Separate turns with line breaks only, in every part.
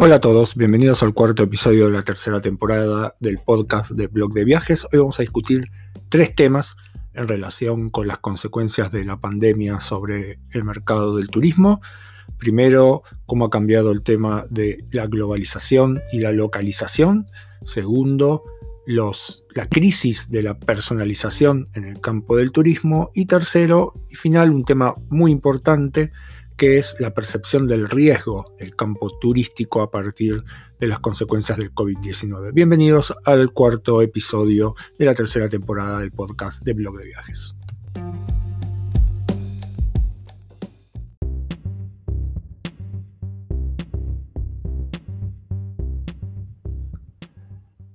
Hola a todos, bienvenidos al cuarto episodio de la tercera temporada del podcast de Blog de Viajes. Hoy vamos a discutir tres temas en relación con las consecuencias de la pandemia sobre el mercado del turismo. Primero, cómo ha cambiado el tema de la globalización y la localización. Segundo, los, la crisis de la personalización en el campo del turismo. Y tercero, y final, un tema muy importante, que es la percepción del riesgo del campo turístico a partir de las consecuencias del COVID-19. Bienvenidos al cuarto episodio de la tercera temporada del podcast de Blog de Viajes.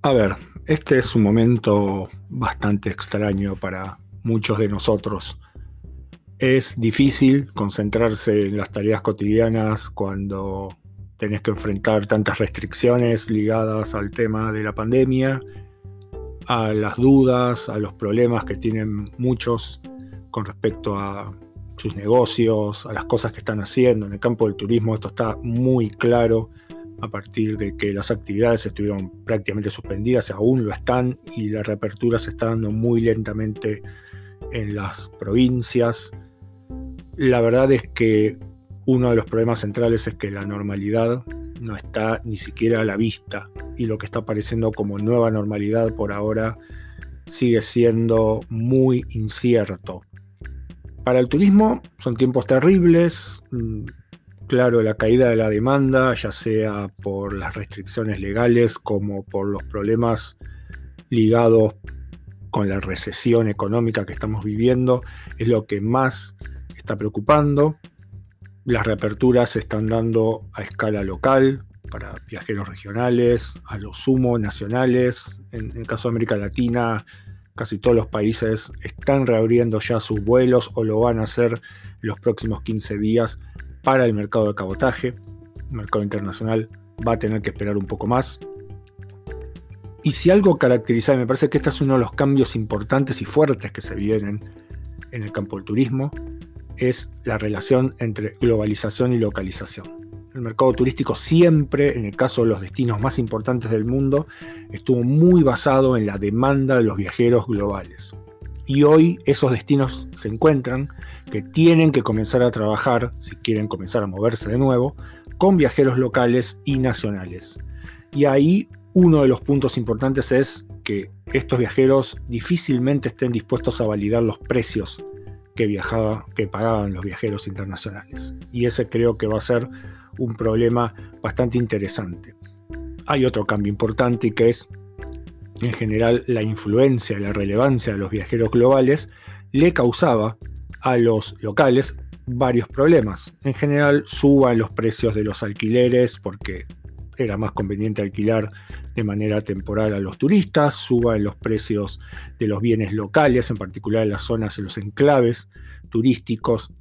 A ver, este es un momento bastante extraño para muchos de nosotros es difícil concentrarse en las tareas cotidianas cuando tenés que enfrentar tantas restricciones ligadas al tema de la pandemia, a las dudas, a los problemas que tienen muchos con respecto a sus negocios, a las cosas que están haciendo. En el campo del turismo esto está muy claro a partir de que las actividades estuvieron prácticamente suspendidas, aún lo están, y la reapertura se está dando muy lentamente en las provincias la verdad es que uno de los problemas centrales es que la normalidad no está ni siquiera a la vista y lo que está apareciendo como nueva normalidad por ahora sigue siendo muy incierto. Para el turismo son tiempos terribles, mm, claro, la caída de la demanda, ya sea por las restricciones legales como por los problemas ligados con la recesión económica que estamos viviendo, es lo que más está preocupando. Las reaperturas se están dando a escala local para viajeros regionales, a los sumo nacionales. En, el caso de América Latina, casi todos los países están reabriendo ya sus vuelos o lo van a hacer los próximos 15 días para el mercado de cabotaje. El mercado internacional va a tener que esperar un poco más. Y si algo caracteriza, me parece que este es uno de los cambios importantes y fuertes que se vienen en el campo del turismo, es la relación entre globalización y localización. El mercado turístico siempre, en el caso de los destinos más importantes del mundo, estuvo muy basado en la demanda de los viajeros globales. Y hoy esos destinos se encuentran que tienen que comenzar a trabajar, si quieren comenzar a moverse de nuevo, con viajeros locales y nacionales. Y ahí uno de los puntos importantes es que estos viajeros difícilmente estén dispuestos a validar los precios que, viajaba, que pagaban los viajeros internacionales. Y ese creo que va a ser un problema bastante interesante. Hay otro cambio importante que es, en general, la influencia, la relevancia de los viajeros globales le causaba a los locales varios problemas. En general, suban los precios de los alquileres porque era más conveniente alquilar de manera temporal a los turistas, suba en los precios de los bienes locales, en particular en las zonas, en los enclaves turísticos.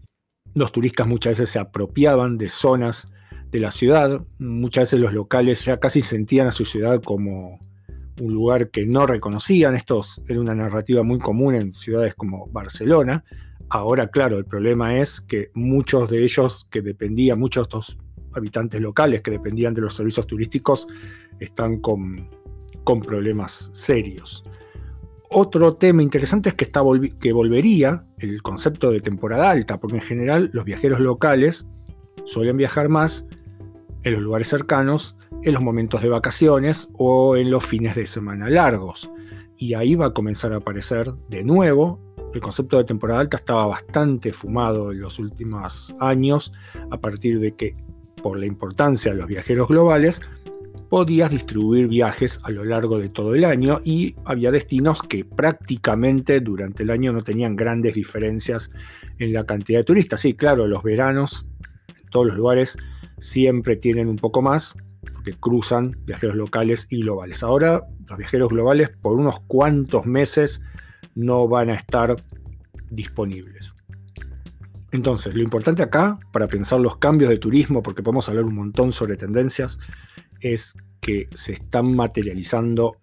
Los turistas muchas veces se apropiaban de zonas de la ciudad, muchas veces los locales ya casi sentían a su ciudad como un lugar que no reconocían. Esto era una narrativa muy común en ciudades como Barcelona. Ahora, claro, el problema es que muchos de ellos que dependían, muchos de estos habitantes locales que dependían de los servicios turísticos están con, con problemas serios. Otro tema interesante es que, está que volvería el concepto de temporada alta, porque en general los viajeros locales suelen viajar más en los lugares cercanos, en los momentos de vacaciones o en los fines de semana largos. Y ahí va a comenzar a aparecer de nuevo. El concepto de temporada alta estaba bastante fumado en los últimos años, a partir de que por la importancia de los viajeros globales, podías distribuir viajes a lo largo de todo el año y había destinos que prácticamente durante el año no tenían grandes diferencias en la cantidad de turistas. Sí, claro, los veranos en todos los lugares siempre tienen un poco más porque cruzan viajeros locales y globales. Ahora los viajeros globales por unos cuantos meses no van a estar disponibles. Entonces, lo importante acá, para pensar los cambios de turismo, porque podemos hablar un montón sobre tendencias, es que se están materializando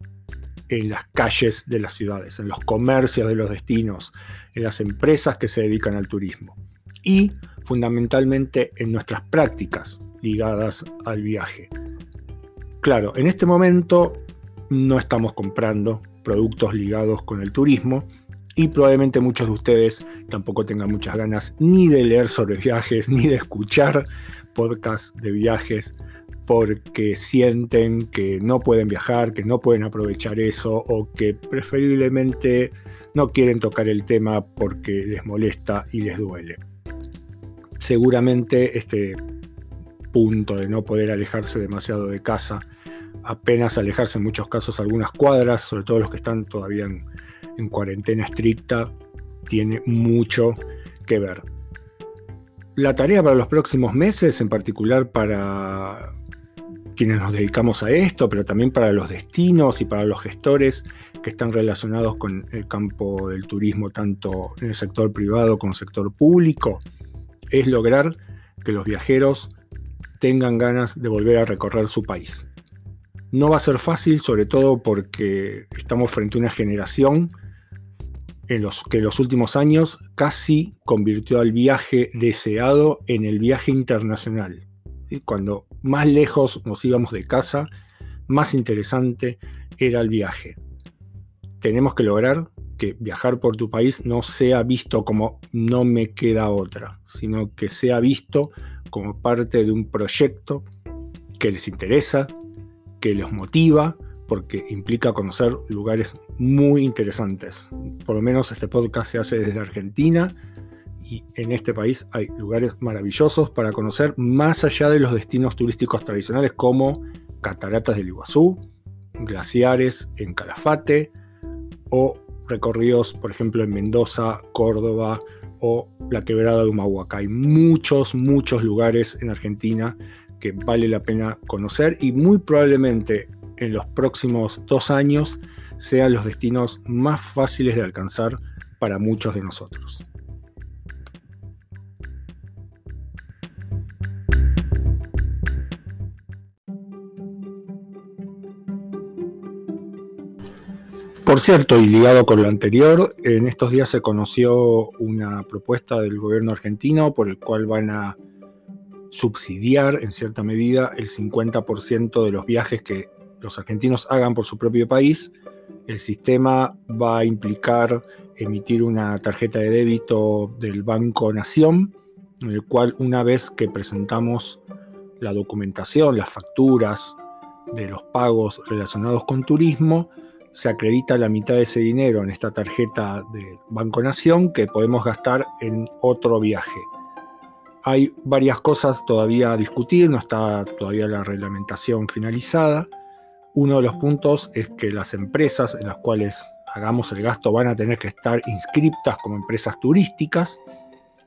en las calles de las ciudades, en los comercios de los destinos, en las empresas que se dedican al turismo y fundamentalmente en nuestras prácticas ligadas al viaje. Claro, en este momento no estamos comprando productos ligados con el turismo y probablemente muchos de ustedes tampoco tengan muchas ganas ni de leer sobre viajes ni de escuchar podcasts de viajes porque sienten que no pueden viajar, que no pueden aprovechar eso o que preferiblemente no quieren tocar el tema porque les molesta y les duele. Seguramente este punto de no poder alejarse demasiado de casa, apenas alejarse en muchos casos algunas cuadras, sobre todo los que están todavía en, en cuarentena estricta, tiene mucho que ver. La tarea para los próximos meses, en particular para quienes nos dedicamos a esto, pero también para los destinos y para los gestores que están relacionados con el campo del turismo, tanto en el sector privado como en el sector público, es lograr que los viajeros tengan ganas de volver a recorrer su país. No va a ser fácil, sobre todo porque estamos frente a una generación en los que en los últimos años casi convirtió al viaje deseado en el viaje internacional. Cuando más lejos nos íbamos de casa, más interesante era el viaje. Tenemos que lograr que viajar por tu país no sea visto como no me queda otra, sino que sea visto como parte de un proyecto que les interesa, que los motiva, porque implica conocer lugares muy interesantes. Por lo menos este podcast se hace desde Argentina y en este país hay lugares maravillosos para conocer más allá de los destinos turísticos tradicionales como Cataratas del Iguazú, glaciares en Calafate o recorridos, por ejemplo, en Mendoza, Córdoba o la quebrada de Humahuaca. Hay muchos, muchos lugares en Argentina que vale la pena conocer y muy probablemente en los próximos dos años sean los destinos más fáciles de alcanzar para muchos de nosotros. Por cierto, y ligado con lo anterior, en estos días se conoció una propuesta del gobierno argentino por el cual van a subsidiar en cierta medida el 50% de los viajes que los argentinos hagan por su propio país. El sistema va a implicar emitir una tarjeta de débito del Banco Nación, en el cual una vez que presentamos la documentación, las facturas de los pagos relacionados con turismo, se acredita la mitad de ese dinero en esta tarjeta de Banco Nación que podemos gastar en otro viaje. Hay varias cosas todavía a discutir, no está todavía la reglamentación finalizada. Uno de los puntos es que las empresas en las cuales hagamos el gasto van a tener que estar inscriptas como empresas turísticas,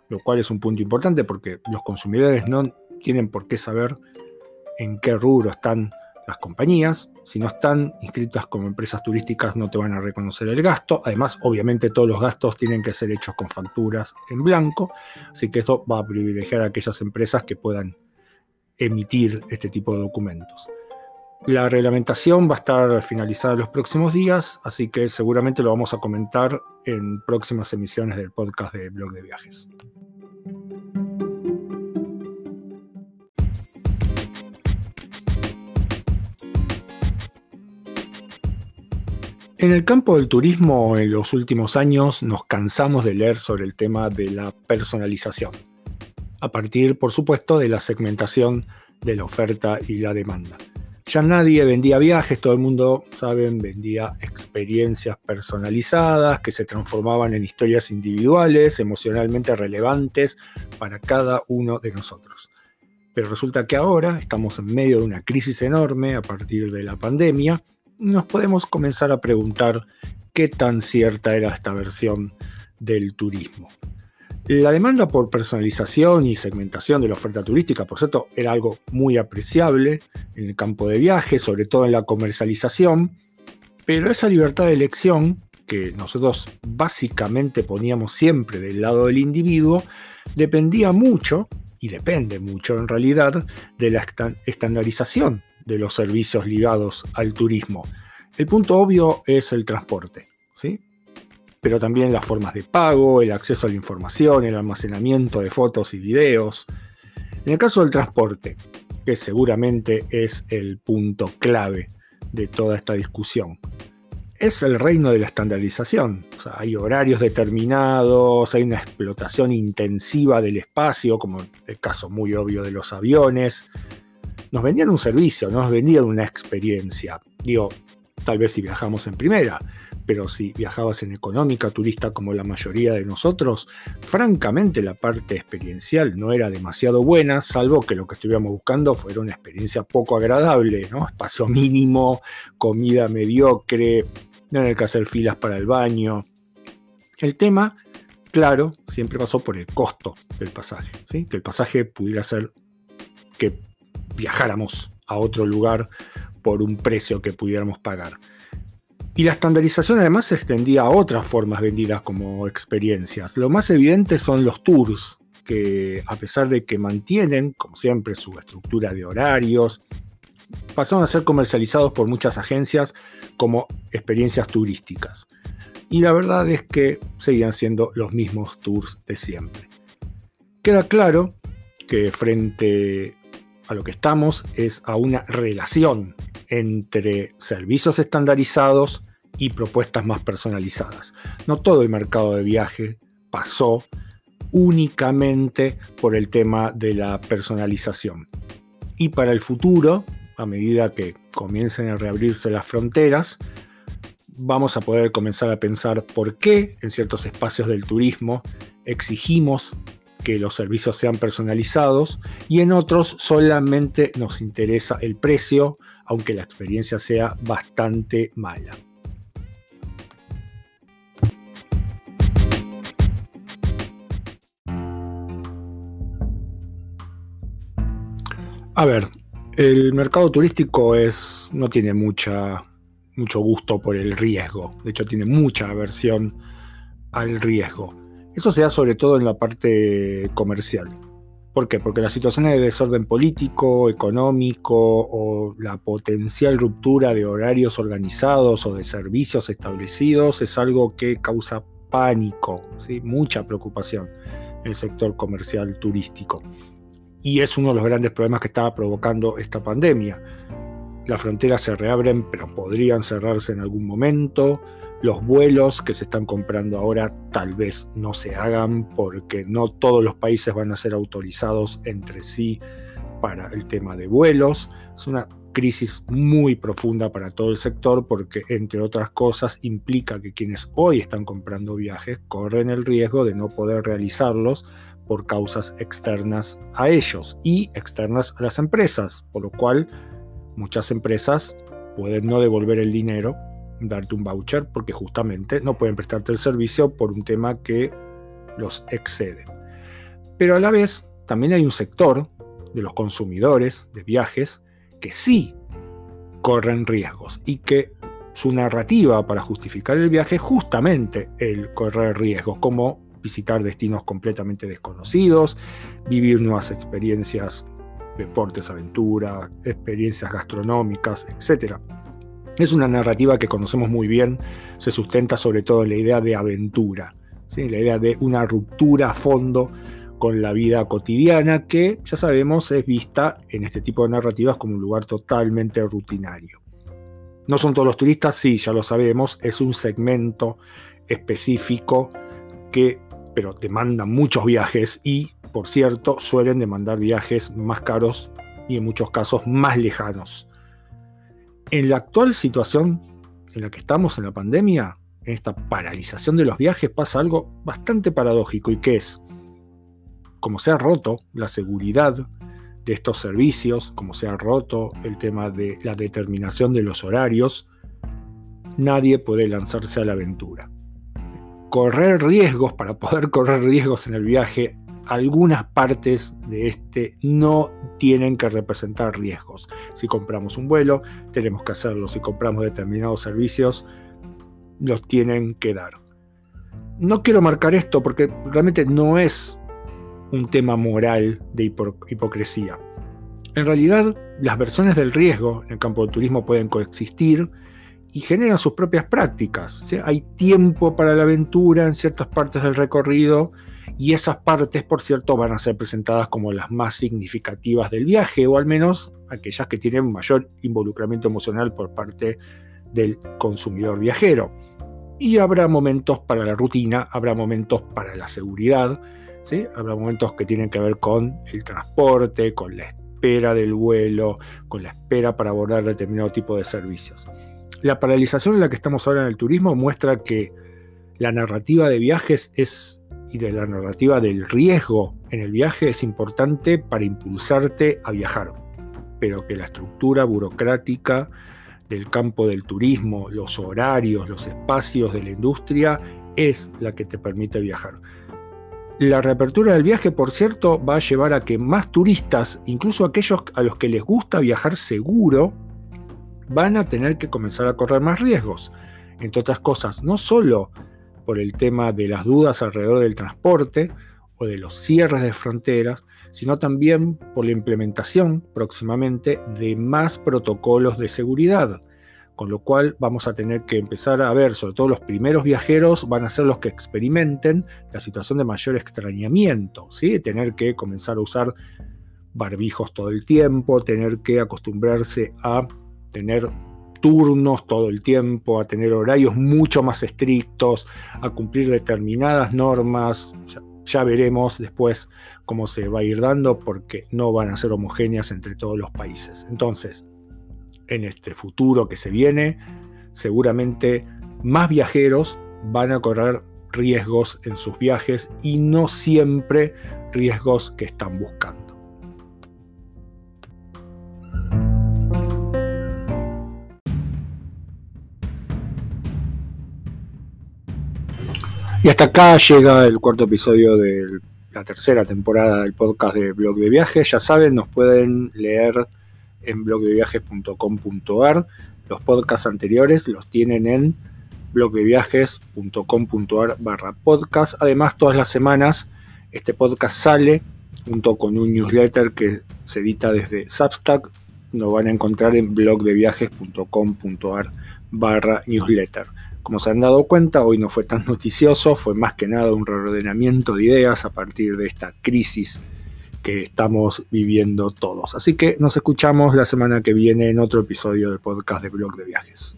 lo cual es un punto importante porque los consumidores no tienen por qué saber en qué rubro están las compañías. Si no están inscritas como empresas turísticas no te van a reconocer el gasto. Además, obviamente todos los gastos tienen que ser hechos con facturas en blanco. Así que esto va a privilegiar a aquellas empresas que puedan emitir este tipo de documentos. La reglamentación va a estar finalizada en los próximos días, así que seguramente lo vamos a comentar en próximas emisiones del podcast de Blog de Viajes. En el campo del turismo en los últimos años nos cansamos de leer sobre el tema de la personalización, a partir por supuesto de la segmentación de la oferta y la demanda. Ya nadie vendía viajes, todo el mundo, saben, vendía experiencias personalizadas que se transformaban en historias individuales, emocionalmente relevantes para cada uno de nosotros. Pero resulta que ahora estamos en medio de una crisis enorme a partir de la pandemia nos podemos comenzar a preguntar qué tan cierta era esta versión del turismo. La demanda por personalización y segmentación de la oferta turística, por cierto, era algo muy apreciable en el campo de viaje, sobre todo en la comercialización, pero esa libertad de elección, que nosotros básicamente poníamos siempre del lado del individuo, dependía mucho, y depende mucho en realidad, de la estandarización de los servicios ligados al turismo. El punto obvio es el transporte, ¿sí? Pero también las formas de pago, el acceso a la información, el almacenamiento de fotos y videos. En el caso del transporte, que seguramente es el punto clave de toda esta discusión. Es el reino de la estandarización. hay horarios determinados, hay una explotación intensiva del espacio, como el caso muy obvio de los aviones. Nos vendían un servicio, nos vendían una experiencia. Digo, tal vez si viajamos en primera, pero si viajabas en económica turista como la mayoría de nosotros, francamente la parte experiencial no era demasiado buena, salvo que lo que estuviéramos buscando fuera una experiencia poco agradable, ¿no? Espacio mínimo, comida mediocre, tener que hacer filas para el baño. El tema, claro, siempre pasó por el costo del pasaje, ¿sí? Que el pasaje pudiera ser que viajáramos a otro lugar por un precio que pudiéramos pagar. Y la estandarización además se extendía a otras formas vendidas como experiencias. Lo más evidente son los tours, que a pesar de que mantienen, como siempre, su estructura de horarios, pasaron a ser comercializados por muchas agencias como experiencias turísticas. Y la verdad es que seguían siendo los mismos tours de siempre. Queda claro que frente a lo que estamos es a una relación entre servicios estandarizados y propuestas más personalizadas. No todo el mercado de viaje pasó únicamente por el tema de la personalización. Y para el futuro, a medida que comiencen a reabrirse las fronteras, vamos a poder comenzar a pensar por qué en ciertos espacios del turismo exigimos que los servicios sean personalizados y en otros solamente nos interesa el precio aunque la experiencia sea bastante mala. A ver, el mercado turístico es, no tiene mucha, mucho gusto por el riesgo, de hecho tiene mucha aversión al riesgo. Eso se da sobre todo en la parte comercial. ¿Por qué? Porque las situaciones de desorden político, económico o la potencial ruptura de horarios organizados o de servicios establecidos es algo que causa pánico, ¿sí? mucha preocupación en el sector comercial turístico. Y es uno de los grandes problemas que estaba provocando esta pandemia. Las fronteras se reabren, pero podrían cerrarse en algún momento los vuelos que se están comprando ahora tal vez no se hagan porque no todos los países van a ser autorizados entre sí para el tema de vuelos. Es una crisis muy profunda para todo el sector porque, entre otras cosas, implica que quienes hoy están comprando viajes corren el riesgo de no poder realizarlos por causas externas a ellos y externas a las empresas, por lo cual muchas empresas pueden no devolver el dinero darte un voucher porque justamente no pueden prestarte el servicio por un tema que los excede. Pero a la vez también hay un sector de los consumidores de viajes que sí corren riesgos y que su narrativa para justificar el viaje es justamente el correr riesgos, como visitar destinos completamente desconocidos, vivir nuevas experiencias, deportes, aventuras, experiencias gastronómicas, etc. Es una narrativa que conocemos muy bien, se sustenta sobre todo en la idea de aventura, la idea de una ruptura a fondo con la vida cotidiana que ya sabemos es vista en este tipo de narrativas como un lugar totalmente rutinario. No son todos los turistas, sí, ya lo sabemos, es un segmento específico que, pero demanda muchos viajes y, por cierto, suelen demandar viajes más caros y en muchos casos más lejanos en la actual situación en la que estamos en la pandemia, en esta paralización de los viajes, pasa algo bastante paradójico y que es, como se ha roto la seguridad de estos servicios, como se ha roto el tema de la determinación de los horarios, nadie puede lanzarse a la aventura. Correr riesgos, para poder correr riesgos en el viaje, algunas partes de este no tienen que representar riesgos. Si compramos un vuelo, tenemos que hacerlo. Si compramos determinados servicios, los tienen que dar. No quiero marcar esto porque realmente no es un tema moral de hipocresía. En realidad, las versiones del riesgo en el campo del turismo pueden coexistir y generan sus propias prácticas. Hay tiempo para la aventura en ciertas partes del recorrido Y esas partes, por cierto, van a ser presentadas como las más significativas del viaje, o al menos aquellas que tienen mayor involucramiento emocional por parte del consumidor viajero. Y habrá momentos para la rutina, habrá momentos para la seguridad, ¿sí? habrá momentos que tienen que ver con el transporte, con la espera del vuelo, con la espera para abordar determinado tipo de servicios. La paralización en la que estamos ahora en el turismo muestra que la narrativa de viajes es y de la narrativa del riesgo en el viaje es importante para impulsarte a viajar, pero que la estructura burocrática del campo del turismo, los horarios, los espacios de la industria, es la que te permite viajar. La reapertura del viaje, por cierto, va a llevar a que más turistas, incluso aquellos a los que les gusta viajar seguro, van a tener que comenzar a correr más riesgos. Entre otras cosas, no solo por el tema de las dudas alrededor del transporte o de los cierres de fronteras, sino también por la implementación próximamente de más protocolos de seguridad, con lo cual vamos a tener que empezar a ver, sobre todo los primeros viajeros van a ser los que experimenten la situación de mayor extrañamiento, ¿sí? tener que comenzar a usar barbijos todo el tiempo, tener que acostumbrarse a tener turnos todo el tiempo, a tener horarios mucho más estrictos, a cumplir determinadas normas. Ya, veremos después cómo se va a ir dando porque no van a ser homogéneas entre todos los países. Entonces, en este futuro que se viene, seguramente más viajeros van a correr riesgos en sus viajes y no siempre riesgos que están buscando. Y hasta acá llega el cuarto episodio de la tercera temporada del podcast de Blog de Viajes. Ya saben, nos pueden leer en blogdeviajes.com.ar. Los podcasts anteriores los tienen en blogdeviajes.com.ar barra podcast. Además, todas las semanas este podcast sale junto con un newsletter que se edita desde Substack. Lo van a encontrar en blogdeviajes.com.ar barra newsletter. Como se han dado cuenta, hoy no fue tan noticioso, fue más que nada un reordenamiento de ideas a partir de esta crisis que estamos viviendo todos. Así que nos escuchamos la semana que viene en otro episodio del podcast de Blog de Viajes.